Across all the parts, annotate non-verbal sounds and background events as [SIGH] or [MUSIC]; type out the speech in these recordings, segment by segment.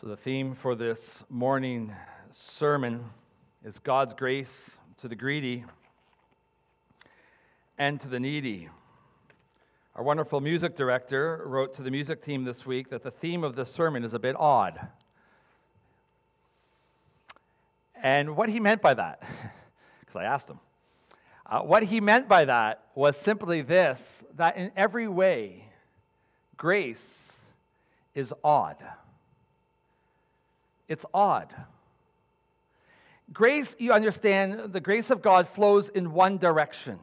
So, the theme for this morning sermon is God's grace to the greedy and to the needy. Our wonderful music director wrote to the music team this week that the theme of this sermon is a bit odd. And what he meant by that, [LAUGHS] because I asked him, uh, what he meant by that was simply this that in every way, grace is odd. It's odd. Grace, you understand, the grace of God flows in one direction.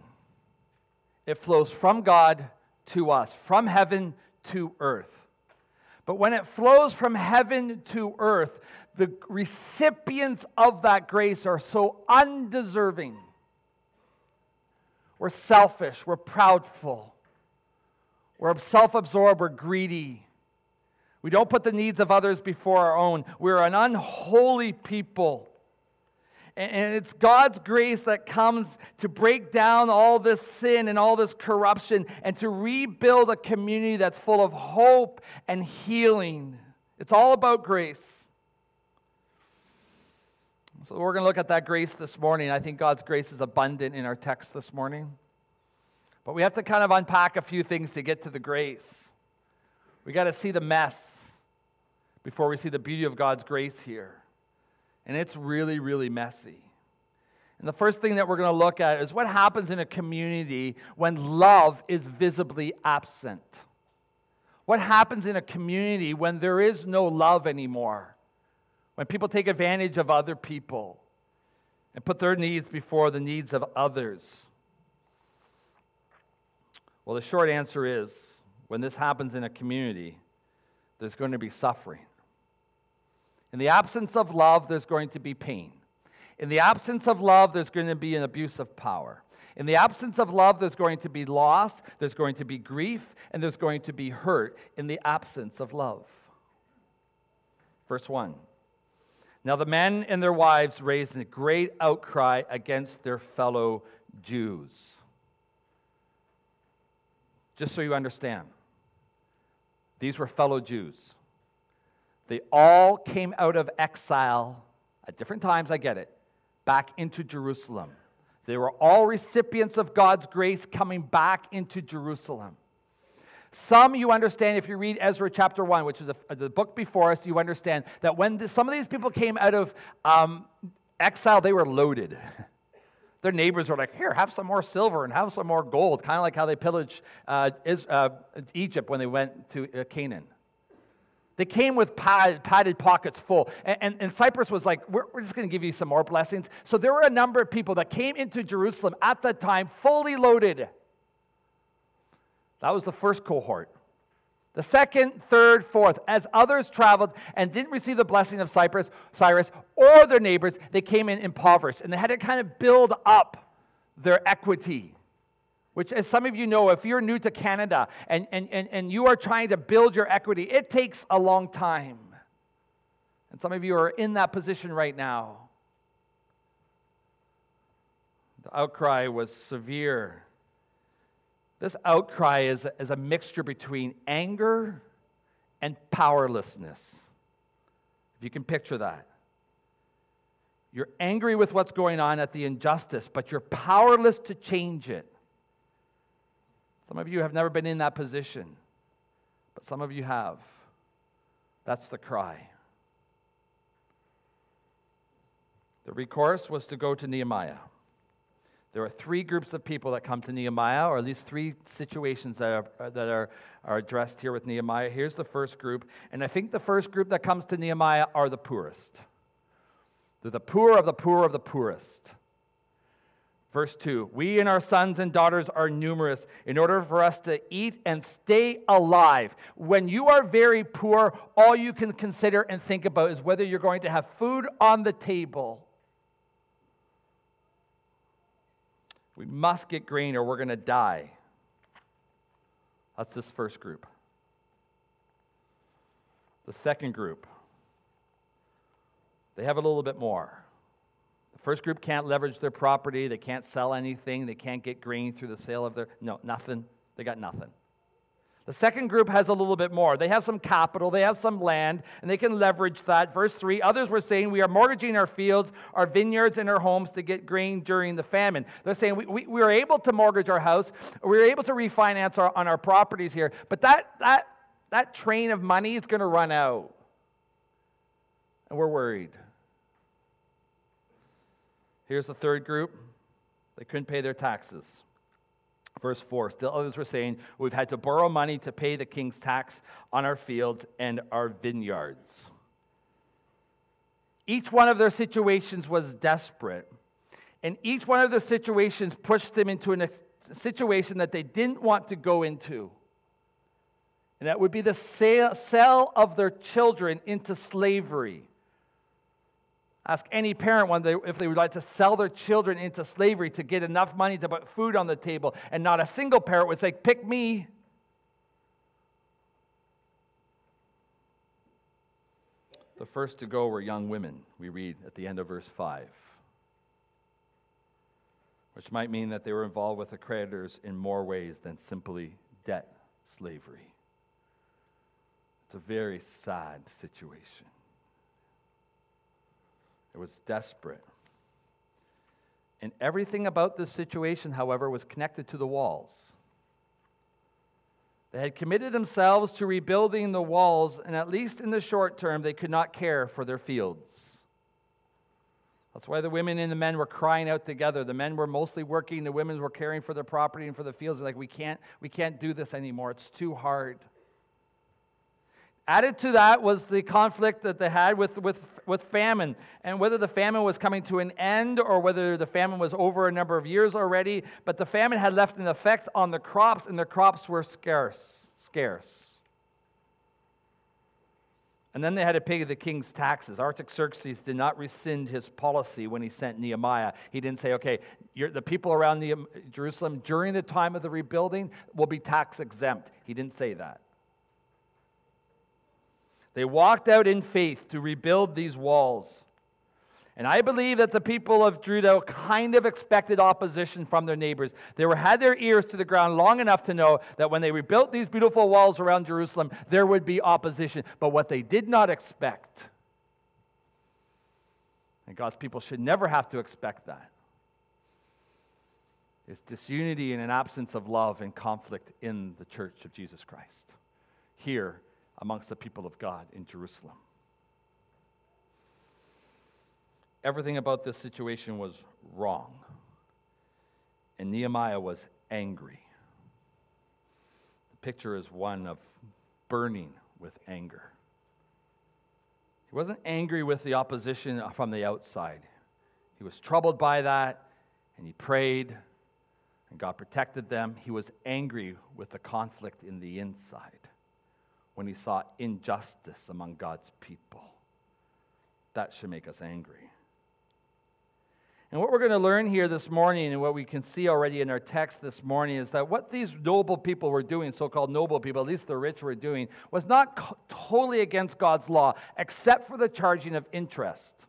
It flows from God to us, from heaven to earth. But when it flows from heaven to earth, the recipients of that grace are so undeserving. We're selfish, we're proudful, we're self absorbed, we're greedy, we don't put the needs of others before our own. We're an unholy people. And it's God's grace that comes to break down all this sin and all this corruption and to rebuild a community that's full of hope and healing. It's all about grace. So we're going to look at that grace this morning. I think God's grace is abundant in our text this morning. But we have to kind of unpack a few things to get to the grace. We got to see the mess before we see the beauty of God's grace here. And it's really, really messy. And the first thing that we're going to look at is what happens in a community when love is visibly absent. What happens in a community when there is no love anymore? When people take advantage of other people and put their needs before the needs of others? Well, the short answer is when this happens in a community, there's going to be suffering. In the absence of love, there's going to be pain. In the absence of love, there's going to be an abuse of power. In the absence of love, there's going to be loss, there's going to be grief, and there's going to be hurt in the absence of love. Verse 1 Now the men and their wives raised a great outcry against their fellow Jews. Just so you understand, these were fellow Jews. They all came out of exile at different times, I get it, back into Jerusalem. They were all recipients of God's grace coming back into Jerusalem. Some you understand, if you read Ezra chapter 1, which is a, the book before us, you understand that when the, some of these people came out of um, exile, they were loaded. [LAUGHS] Their neighbors were like, Here, have some more silver and have some more gold, kind of like how they pillaged uh, uh, Egypt when they went to uh, Canaan. They came with padded, pockets full. And, and, and, Cyprus was like, we're, we're just going to give you some more blessings. So there were a number of people that came into Jerusalem at that time fully loaded. That was the first cohort. The second, third, fourth, as others traveled and didn't receive the blessing of Cyprus, Cyrus or their neighbors, they came in impoverished. And they had to kind of build up their equity which, as some of you know, if you're new to Canada and, and, and, and you are trying to build your equity, it takes a long time. And some of you are in that position right now. The outcry was severe. This outcry is, is a mixture between anger and powerlessness. If you can picture that. You're angry with what's going on at the injustice, but you're powerless to change it. Some of you have never been in that position, but some of you have. That's the cry. The recourse was to go to Nehemiah. There are three groups of people that come to Nehemiah, or at least three situations that are, uh, that are, are addressed here with Nehemiah. Here's the first group, and I think the first group that comes to Nehemiah are the poorest. They're the poor of the poor of the poorest. Verse 2 We and our sons and daughters are numerous in order for us to eat and stay alive. When you are very poor, all you can consider and think about is whether you're going to have food on the table. We must get grain or we're going to die. That's this first group. The second group, they have a little bit more. First group can't leverage their property. They can't sell anything. They can't get grain through the sale of their. No, nothing. They got nothing. The second group has a little bit more. They have some capital, they have some land, and they can leverage that. Verse 3 Others were saying, We are mortgaging our fields, our vineyards, and our homes to get grain during the famine. They're saying, We, we, we were able to mortgage our house, we were able to refinance our, on our properties here, but that, that, that train of money is going to run out. And we're worried. Here's the third group they couldn't pay their taxes. Verse 4 Still others were saying, We've had to borrow money to pay the king's tax on our fields and our vineyards. Each one of their situations was desperate, and each one of their situations pushed them into a situation that they didn't want to go into. And that would be the sale of their children into slavery. Ask any parent when they, if they would like to sell their children into slavery to get enough money to put food on the table. And not a single parent would say, Pick me. The first to go were young women, we read at the end of verse 5, which might mean that they were involved with the creditors in more ways than simply debt slavery. It's a very sad situation. It was desperate. And everything about this situation, however, was connected to the walls. They had committed themselves to rebuilding the walls, and at least in the short term, they could not care for their fields. That's why the women and the men were crying out together. The men were mostly working, the women were caring for their property and for the fields. They're like, we can't, we can't do this anymore. It's too hard. Added to that was the conflict that they had with, with, with famine, and whether the famine was coming to an end or whether the famine was over a number of years already. But the famine had left an effect on the crops, and the crops were scarce. Scarce. And then they had to pay the king's taxes. Artaxerxes did not rescind his policy when he sent Nehemiah. He didn't say, okay, the people around Jerusalem during the time of the rebuilding will be tax exempt. He didn't say that. They walked out in faith to rebuild these walls. And I believe that the people of Judah kind of expected opposition from their neighbors. They were, had their ears to the ground long enough to know that when they rebuilt these beautiful walls around Jerusalem, there would be opposition. But what they did not expect, and God's people should never have to expect that, is disunity and an absence of love and conflict in the church of Jesus Christ. Here amongst the people of God in Jerusalem. Everything about this situation was wrong, and Nehemiah was angry. The picture is one of burning with anger. He wasn't angry with the opposition from the outside. He was troubled by that, and he prayed, and God protected them. He was angry with the conflict in the inside when he saw injustice among God's people. That should make us angry. And what we're going to learn here this morning, and what we can see already in our text this morning, is that what these noble people were doing, so called noble people, at least the rich were doing, was not co- totally against God's law, except for the charging of interest.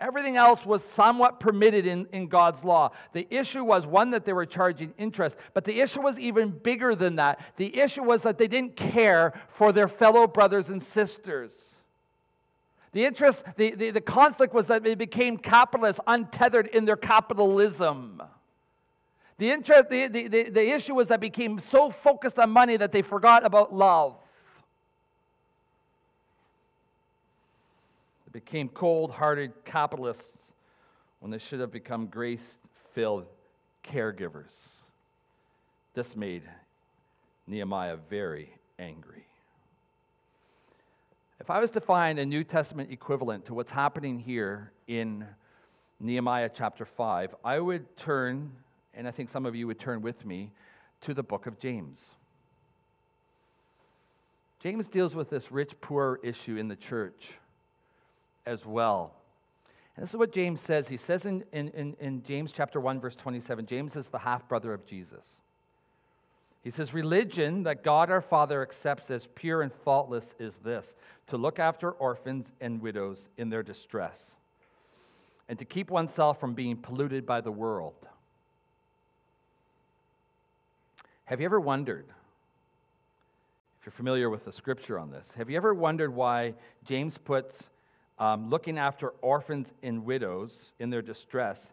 Everything else was somewhat permitted in, in God's law. The issue was one that they were charging interest, but the issue was even bigger than that. The issue was that they didn't care for their fellow brothers and sisters. The interest, the, the, the conflict was that they became capitalists, untethered in their capitalism. The, interest, the, the, the, the issue was that became so focused on money that they forgot about love. They became cold hearted capitalists when they should have become grace filled caregivers. This made Nehemiah very angry. If I was to find a New Testament equivalent to what's happening here in Nehemiah chapter 5, I would turn, and I think some of you would turn with me, to the book of James. James deals with this rich poor issue in the church as well. And this is what James says. He says in, in, in, James chapter 1, verse 27, James is the half brother of Jesus. He says, Religion that God our Father accepts as pure and faultless is this to look after orphans and widows in their distress, and to keep oneself from being polluted by the world. Have you ever wondered if you're familiar with the scripture on this. Have you ever wondered why James puts um, looking after orphans and widows in their distress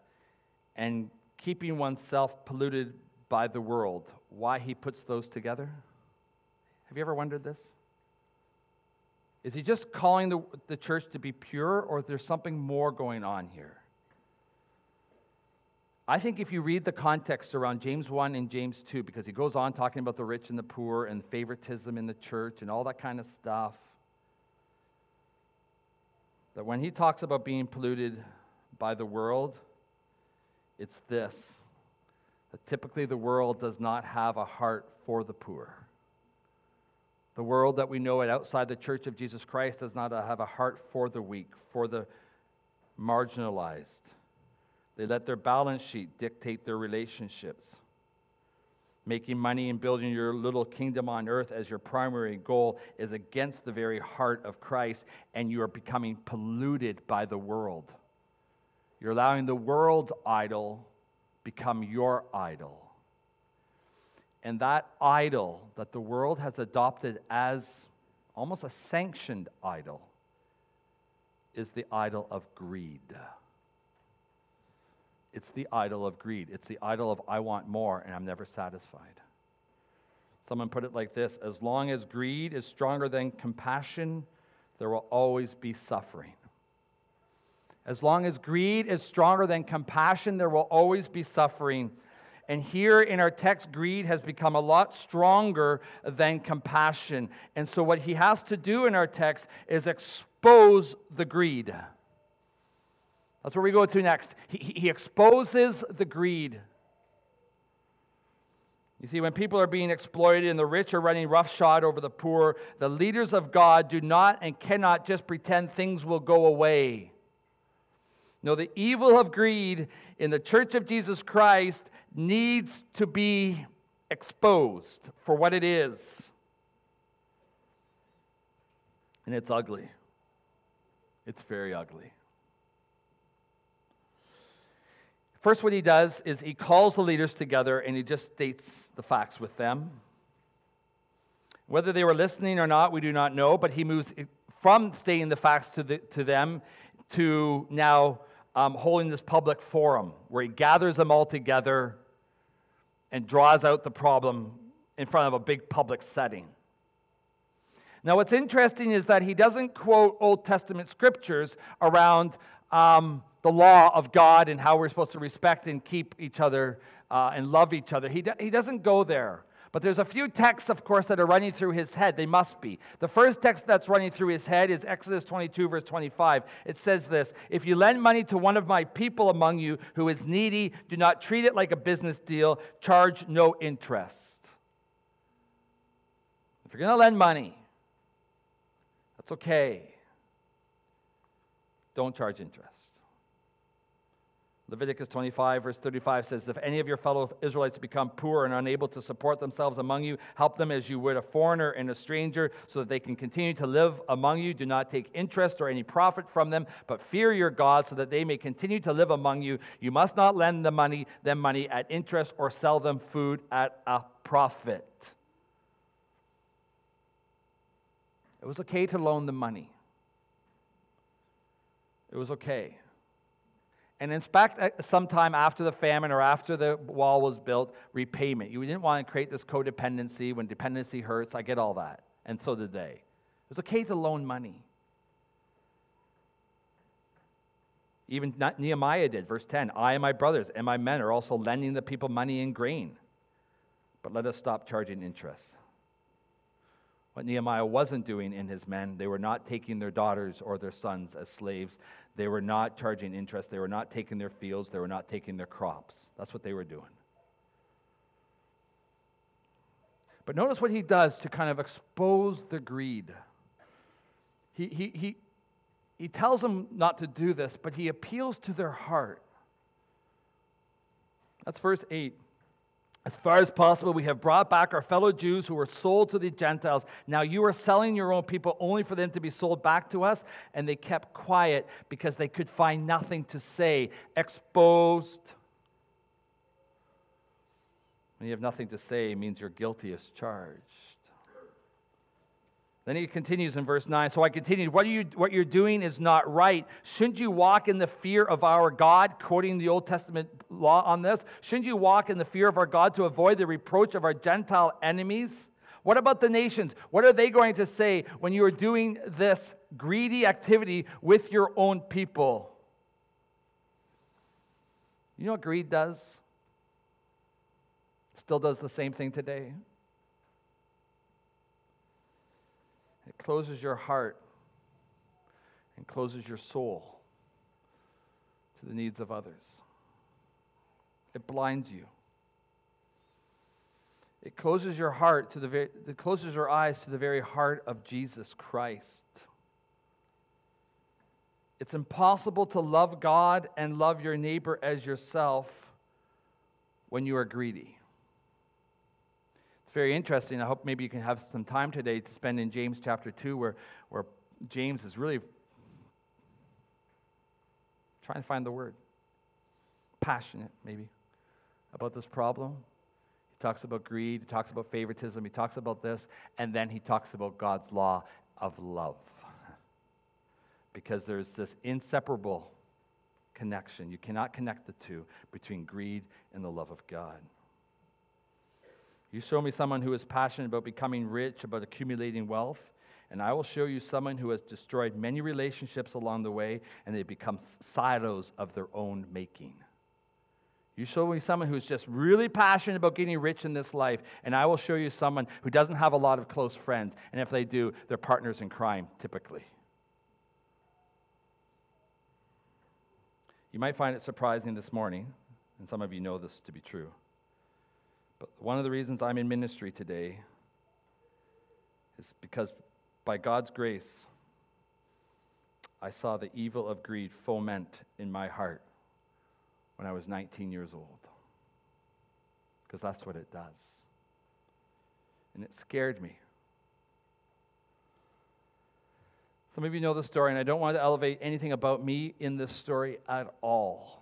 and keeping oneself polluted by the world, why he puts those together? Have you ever wondered this? Is he just calling the, the church to be pure, or is there something more going on here? I think if you read the context around James 1 and James 2, because he goes on talking about the rich and the poor and favoritism in the church and all that kind of stuff, that when he talks about being polluted by the world, it's this that typically the world does not have a heart for the poor. The world that we know it outside the church of Jesus Christ does not have a heart for the weak, for the marginalized. They let their balance sheet dictate their relationships. Making money and building your little kingdom on earth as your primary goal is against the very heart of Christ, and you are becoming polluted by the world. You're allowing the world idol become your idol. And that idol that the world has adopted as almost a sanctioned idol is the idol of greed. It's the idol of greed. It's the idol of I want more and I'm never satisfied. Someone put it like this As long as greed is stronger than compassion, there will always be suffering. As long as greed is stronger than compassion, there will always be suffering. And here in our text, greed has become a lot stronger than compassion. And so, what he has to do in our text is expose the greed. That's where we go to next. He, he exposes the greed. You see, when people are being exploited and the rich are running roughshod over the poor, the leaders of God do not and cannot just pretend things will go away. No, the evil of greed in the church of Jesus Christ needs to be exposed for what it is. And it's ugly. It's very ugly. First, what he does is he calls the leaders together and he just states the facts with them. Whether they were listening or not, we do not know, but he moves from stating the facts to, the, to them to now um, holding this public forum where he gathers them all together and draws out the problem in front of a big public setting. Now, what's interesting is that he doesn't quote Old Testament scriptures around um, the law of God and how we're supposed to respect and keep each other uh, and love each other. He, he doesn't go there. But there's a few texts, of course, that are running through his head. They must be. The first text that's running through his head is Exodus 22, verse 25. It says this If you lend money to one of my people among you who is needy, do not treat it like a business deal, charge no interest. If you're going to lend money, that's okay. Don't charge interest. Leviticus 25, verse 35 says, If any of your fellow Israelites become poor and unable to support themselves among you, help them as you would a foreigner and a stranger, so that they can continue to live among you. Do not take interest or any profit from them, but fear your God, so that they may continue to live among you. You must not lend them money, them money at interest or sell them food at a profit. It was okay to loan them money. It was okay and in fact, sometime after the famine or after the wall was built repayment. You didn't want to create this codependency when dependency hurts. I get all that. And so did they. It was okay to loan money. Even Nehemiah did. Verse 10 I and my brothers and my men are also lending the people money and grain. But let us stop charging interest. What Nehemiah wasn't doing in his men, they were not taking their daughters or their sons as slaves. They were not charging interest. They were not taking their fields. They were not taking their crops. That's what they were doing. But notice what he does to kind of expose the greed. He, he, he, he tells them not to do this, but he appeals to their heart. That's verse 8. As far as possible, we have brought back our fellow Jews who were sold to the Gentiles. Now you are selling your own people only for them to be sold back to us. And they kept quiet because they could find nothing to say. Exposed. When you have nothing to say, means you're guilty as charged. Then he continues in verse 9. So I continued, what, you, what you're doing is not right. Shouldn't you walk in the fear of our God, quoting the Old Testament law on this? Shouldn't you walk in the fear of our God to avoid the reproach of our Gentile enemies? What about the nations? What are they going to say when you are doing this greedy activity with your own people? You know what greed does? Still does the same thing today. It closes your heart and closes your soul to the needs of others. It blinds you. It closes your heart to the very, it closes your eyes to the very heart of Jesus Christ. It's impossible to love God and love your neighbor as yourself when you are greedy. Very interesting. I hope maybe you can have some time today to spend in James chapter 2, where, where James is really trying to find the word. Passionate, maybe, about this problem. He talks about greed, he talks about favoritism, he talks about this, and then he talks about God's law of love. [LAUGHS] Because there's this inseparable connection. You cannot connect the two between greed and the love of God. You show me someone who is passionate about becoming rich, about accumulating wealth, and I will show you someone who has destroyed many relationships along the way and they become silos of their own making. You show me someone who's just really passionate about getting rich in this life, and I will show you someone who doesn't have a lot of close friends, and if they do, they're partners in crime, typically. You might find it surprising this morning, and some of you know this to be true. But one of the reasons I'm in ministry today is because by God's grace, I saw the evil of greed foment in my heart when I was 19 years old. Because that's what it does. And it scared me. Some of you know the story, and I don't want to elevate anything about me in this story at all.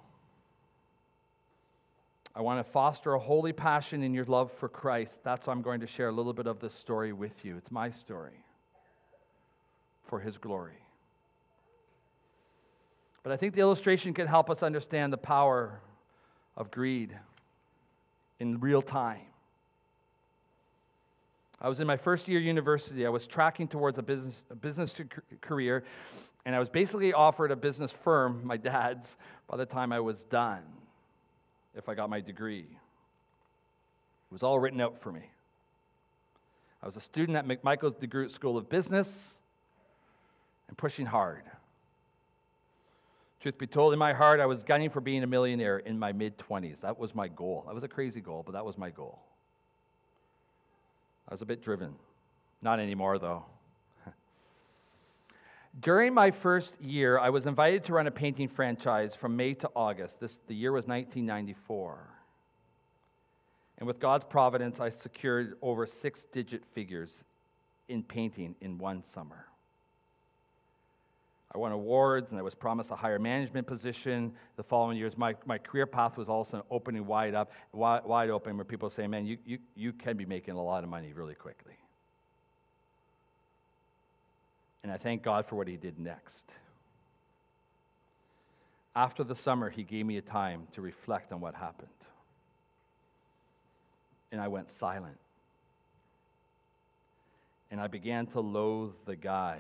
I want to foster a holy passion in your love for Christ. That's why I'm going to share a little bit of this story with you. It's my story for His glory. But I think the illustration can help us understand the power of greed in real time. I was in my first year university. I was tracking towards a business, a business career, and I was basically offered a business firm, my dad's, by the time I was done if I got my degree. It was all written out for me. I was a student at McMaster's DeGroote School of Business and pushing hard. Truth be told, in my heart, I was gunning for being a millionaire in my mid 20s. That was my goal. That was a crazy goal, but that was my goal. I was a bit driven. Not anymore, though. During my first year, I was invited to run a painting franchise from May to August. This, the year was 1994. And with God's providence, I secured over six digit figures in painting in one summer. I won awards and I was promised a higher management position the following years. My, my career path was also opening wide up, wide, wide open, where people say, man, you, you, you can be making a lot of money really quickly. And I thank God for what He did next. After the summer, He gave me a time to reflect on what happened. And I went silent. And I began to loathe the guy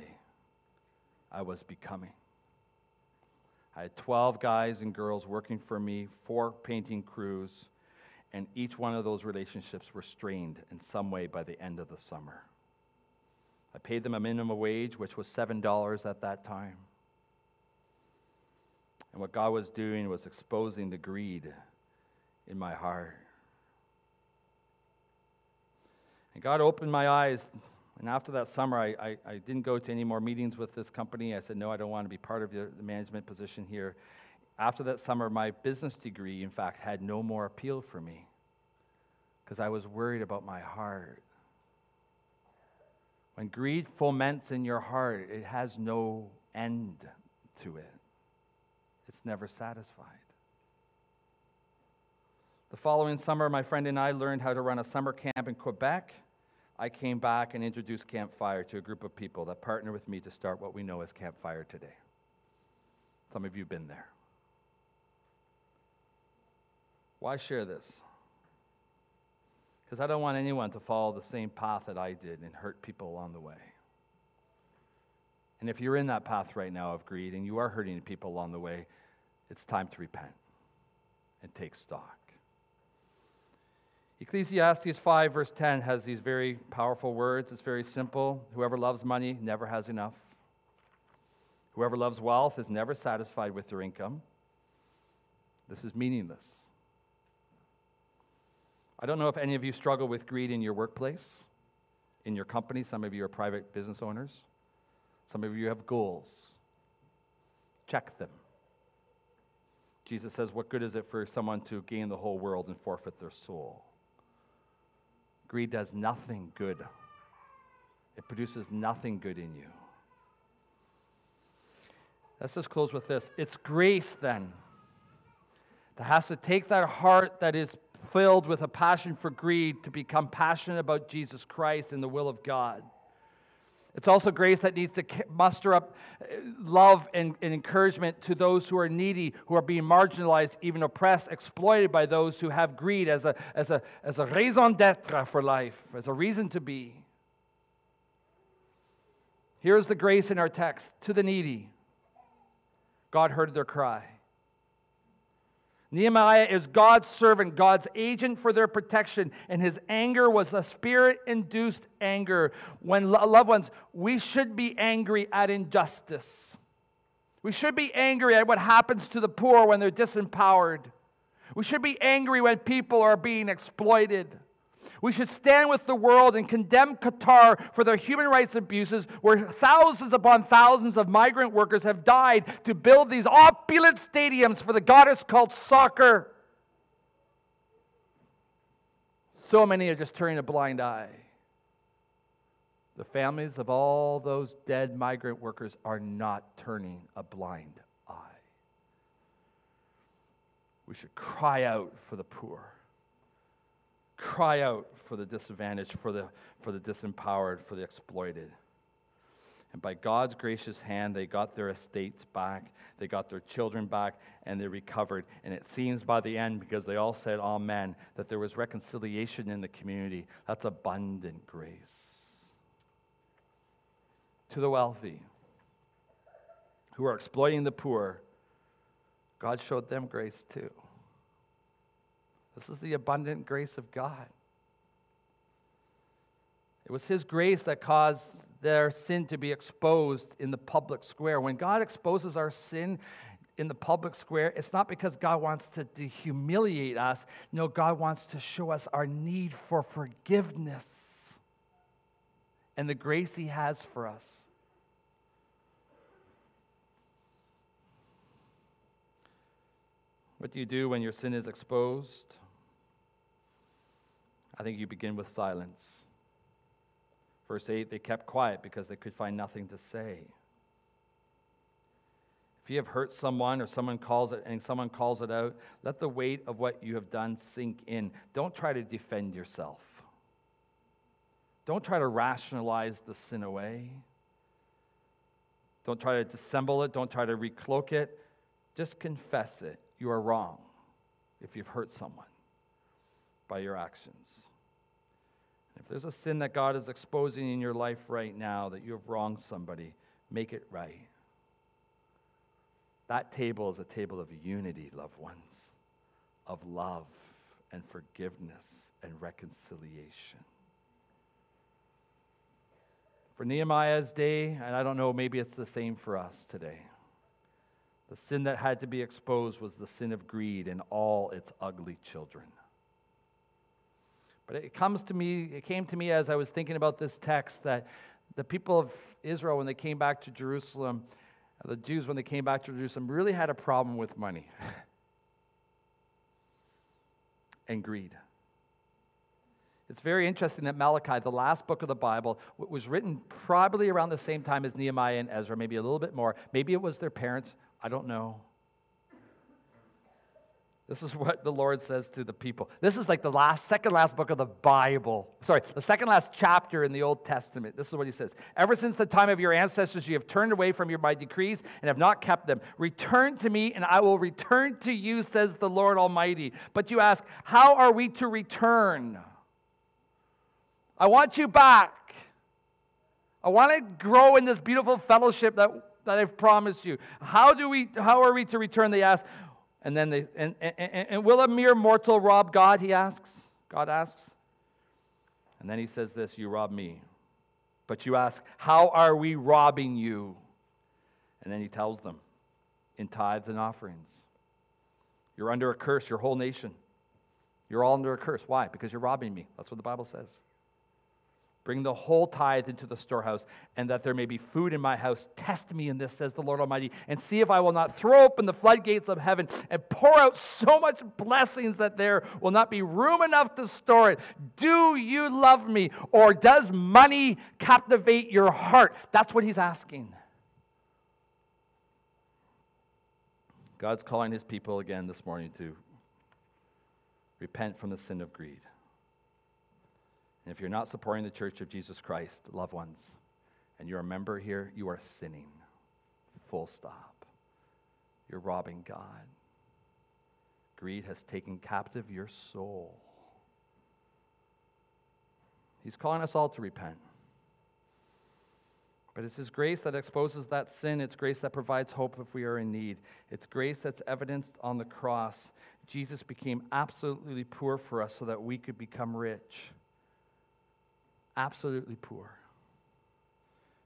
I was becoming. I had 12 guys and girls working for me, four painting crews, and each one of those relationships were strained in some way by the end of the summer. I paid them a minimum wage, which was $7 at that time. And what God was doing was exposing the greed in my heart. And God opened my eyes. And after that summer, I, I, I, didn't go to any more meetings with this company. I said, no, I don't want to be part of the, the management position here. After that summer, my business degree, in fact, had no more appeal for me because I was worried about my heart. When greed foments in your heart, it has no end to it, it's never satisfied. The following summer, my friend and I learned how to run a summer camp in Quebec I came back and introduced Campfire to a group of people that partner with me to start what we know as Campfire today. Some of you have been there. Why share this? Because I don't want anyone to follow the same path that I did and hurt people along the way. And if you're in that path right now of greed and you are hurting people along the way, it's time to repent and take stock. Ecclesiastes 5, verse 10, has these very powerful words. It's very simple. Whoever loves money never has enough. Whoever loves wealth is never satisfied with their income. This is meaningless. I don't know if any of you struggle with greed in your workplace, in your company. Some of you are private business owners. Some of you have goals. Check them. Jesus says, What good is it for someone to gain the whole world and forfeit their soul? Greed does nothing good, it produces nothing good in you. Let's just close with this. It's grace then that has to take that heart that is filled with a passion for greed to become passionate about Jesus Christ and the will of God. It's also grace that needs to muster up uh, love and, and, encouragement to those who are needy, who are being marginalized, even oppressed, exploited by those who have greed as a, as a, as a raison d'etre for life, as a reason to be. Here's the grace in our text to the needy God heard their cry. Nehemiah is God's servant, God's agent for their protection, and his anger was a spirit induced anger. When, loved ones, we should be angry at injustice. We should be angry at what happens to the poor when they're disempowered. We should be angry when people are being exploited. We should stand with the world and condemn Qatar for their human rights abuses, where thousands upon thousands of migrant workers have died to build these opulent stadiums for the goddess called soccer. So many are just turning a blind eye. The families of all those dead migrant workers are not turning a blind eye. We should cry out for the poor cry out for the disadvantaged, for the, for the disempowered, for the exploited. And by God's gracious hand, they got their estates back, they got their children back, and they recovered. And it seems by the end, because they all said Amen, that there was reconciliation in the community. That's abundant grace. To the wealthy who are exploiting the poor, God showed them grace too. This is the abundant grace of God. It was His grace that caused their sin to be exposed in the public square. When God exposes our sin in the public square, it's not because God wants to humiliate us. No, God wants to show us our need for forgiveness and the grace He has for us. What do you do when your sin is exposed? I think you begin with silence. Verse 8 they kept quiet because they could find nothing to say. If you have hurt someone or someone calls it and someone calls it out, let the weight of what you have done sink in. Don't try to defend yourself. Don't try to rationalize the sin away. Don't try to dissemble it. Don't try to recloak it. Just confess it. You are wrong if you've hurt someone by your actions. If there's a sin that God is exposing in your life right now that you have wronged somebody, make it right. That table is a table of unity, loved ones, of love and forgiveness and reconciliation. For Nehemiah's day, and I don't know, maybe it's the same for us today. The sin that had to be exposed was the sin of greed and all its ugly children. But it comes to me, it came to me as I was thinking about this text that the people of Israel, when they came back to Jerusalem, the Jews, when they came back to Jerusalem, really had a problem with money [LAUGHS] and greed. It's very interesting that Malachi, the last book of the Bible, was written probably around the same time as Nehemiah and Ezra, maybe a little bit more. Maybe it was their parents, I don't know. This is what the Lord says to the people. This is like the last, second last book of the Bible. Sorry, the second last chapter in the Old Testament. This is what he says. Ever since the time of your ancestors, you have turned away from your my decrees and have not kept them. Return to me, and I will return to you, says the Lord Almighty. But you ask, how are we to return? I want you back. I want to grow in this beautiful fellowship that, that I've promised you. How do we how are we to return? They ask. And then they, and, and, and will a mere mortal rob God? He asks. God asks. And then he says this You rob me. But you ask, How are we robbing you? And then he tells them, In tithes and offerings. You're under a curse, your whole nation. You're all under a curse. Why? Because you're robbing me. That's what the Bible says. Bring the whole tithe into the storehouse, and that there may be food in my house. Test me in this, says the Lord Almighty, and see if I will not throw open the floodgates of heaven and pour out so much blessings that there will not be room enough to store it. Do you love me, or does money captivate your heart? That's what he's asking. God's calling his people again this morning to repent from the sin of greed. And if you're not supporting the Church of Jesus Christ, loved ones, and you're a member here, you are sinning. Full stop. You're robbing God. Greed has taken captive your soul. He's calling us all to repent. But it's His grace that exposes that sin. It's grace that provides hope if we are in need. It's grace that's evidenced on the cross. Jesus became absolutely poor for us so that we could become rich absolutely poor.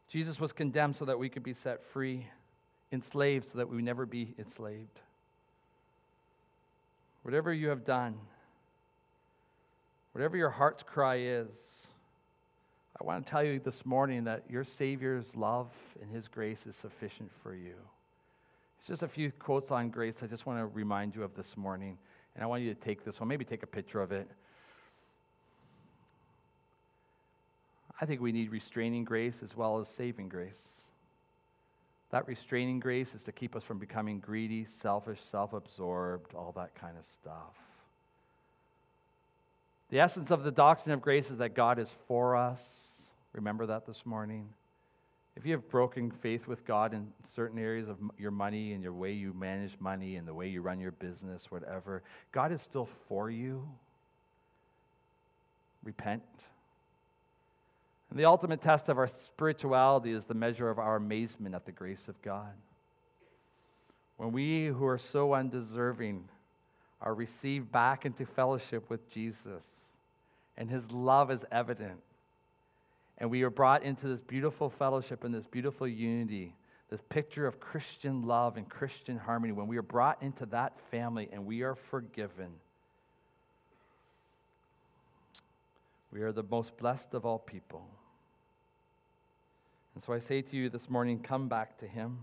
Jesus was condemned so that we could be set free, enslaved so that we would never be enslaved. Whatever you have done, whatever your heart's cry is, I want to tell you this morning that your Savior's love and His grace is sufficient for you. It's just a few quotes on grace I just want to remind you of this morning. And I want you to take this one, maybe take a picture of it. I think we need restraining grace as well as saving grace. That restraining grace is to keep us from becoming greedy, selfish, self absorbed, all that kind of stuff. The essence of the doctrine of grace is that God is for us. Remember that this morning. If you have broken faith with God in certain areas of your money and your way you manage money and the way you run your business, whatever, God is still for you. Repent and the ultimate test of our spirituality is the measure of our amazement at the grace of God. When we who are so undeserving are received back into fellowship with Jesus, and his love is evident, and we are brought into this beautiful fellowship and this beautiful unity, this picture of Christian love and Christian harmony, when we are brought into that family and we are forgiven. We are the most blessed of all people. And so I say to you this morning come back to Him.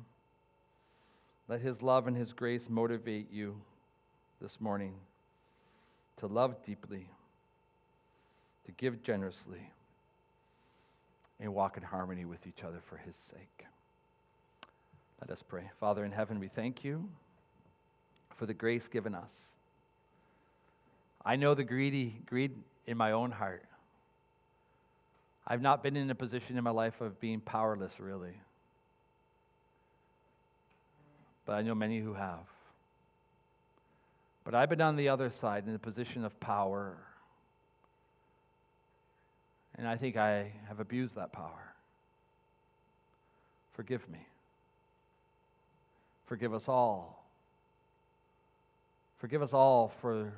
Let His love and His grace motivate you this morning to love deeply, to give generously, and walk in harmony with each other for His sake. Let us pray. Father in heaven, we thank you for the grace given us. I know the greedy greed in my own heart. I've not been in a position in my life of being powerless, really. But I know many who have. But I've been on the other side in a position of power. And I think I have abused that power. Forgive me. Forgive us all. Forgive us all for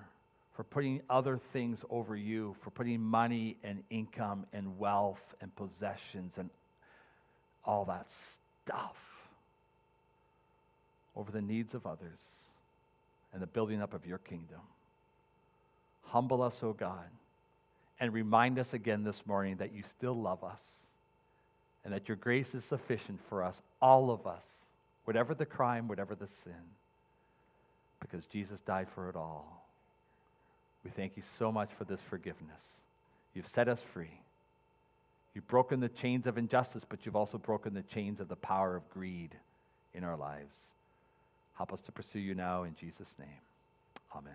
for putting other things over you, for putting money and income and wealth and possessions and all that stuff over the needs of others and the building up of your kingdom. Humble us, O oh God, and remind us again this morning that you still love us and that your grace is sufficient for us, all of us, whatever the crime, whatever the sin, because Jesus died for it all. We thank you so much for this forgiveness. You've set us free. You've broken the chains of injustice, but you've also broken the chains of the power of greed in our lives. Help us to pursue you now in Jesus' name. Amen.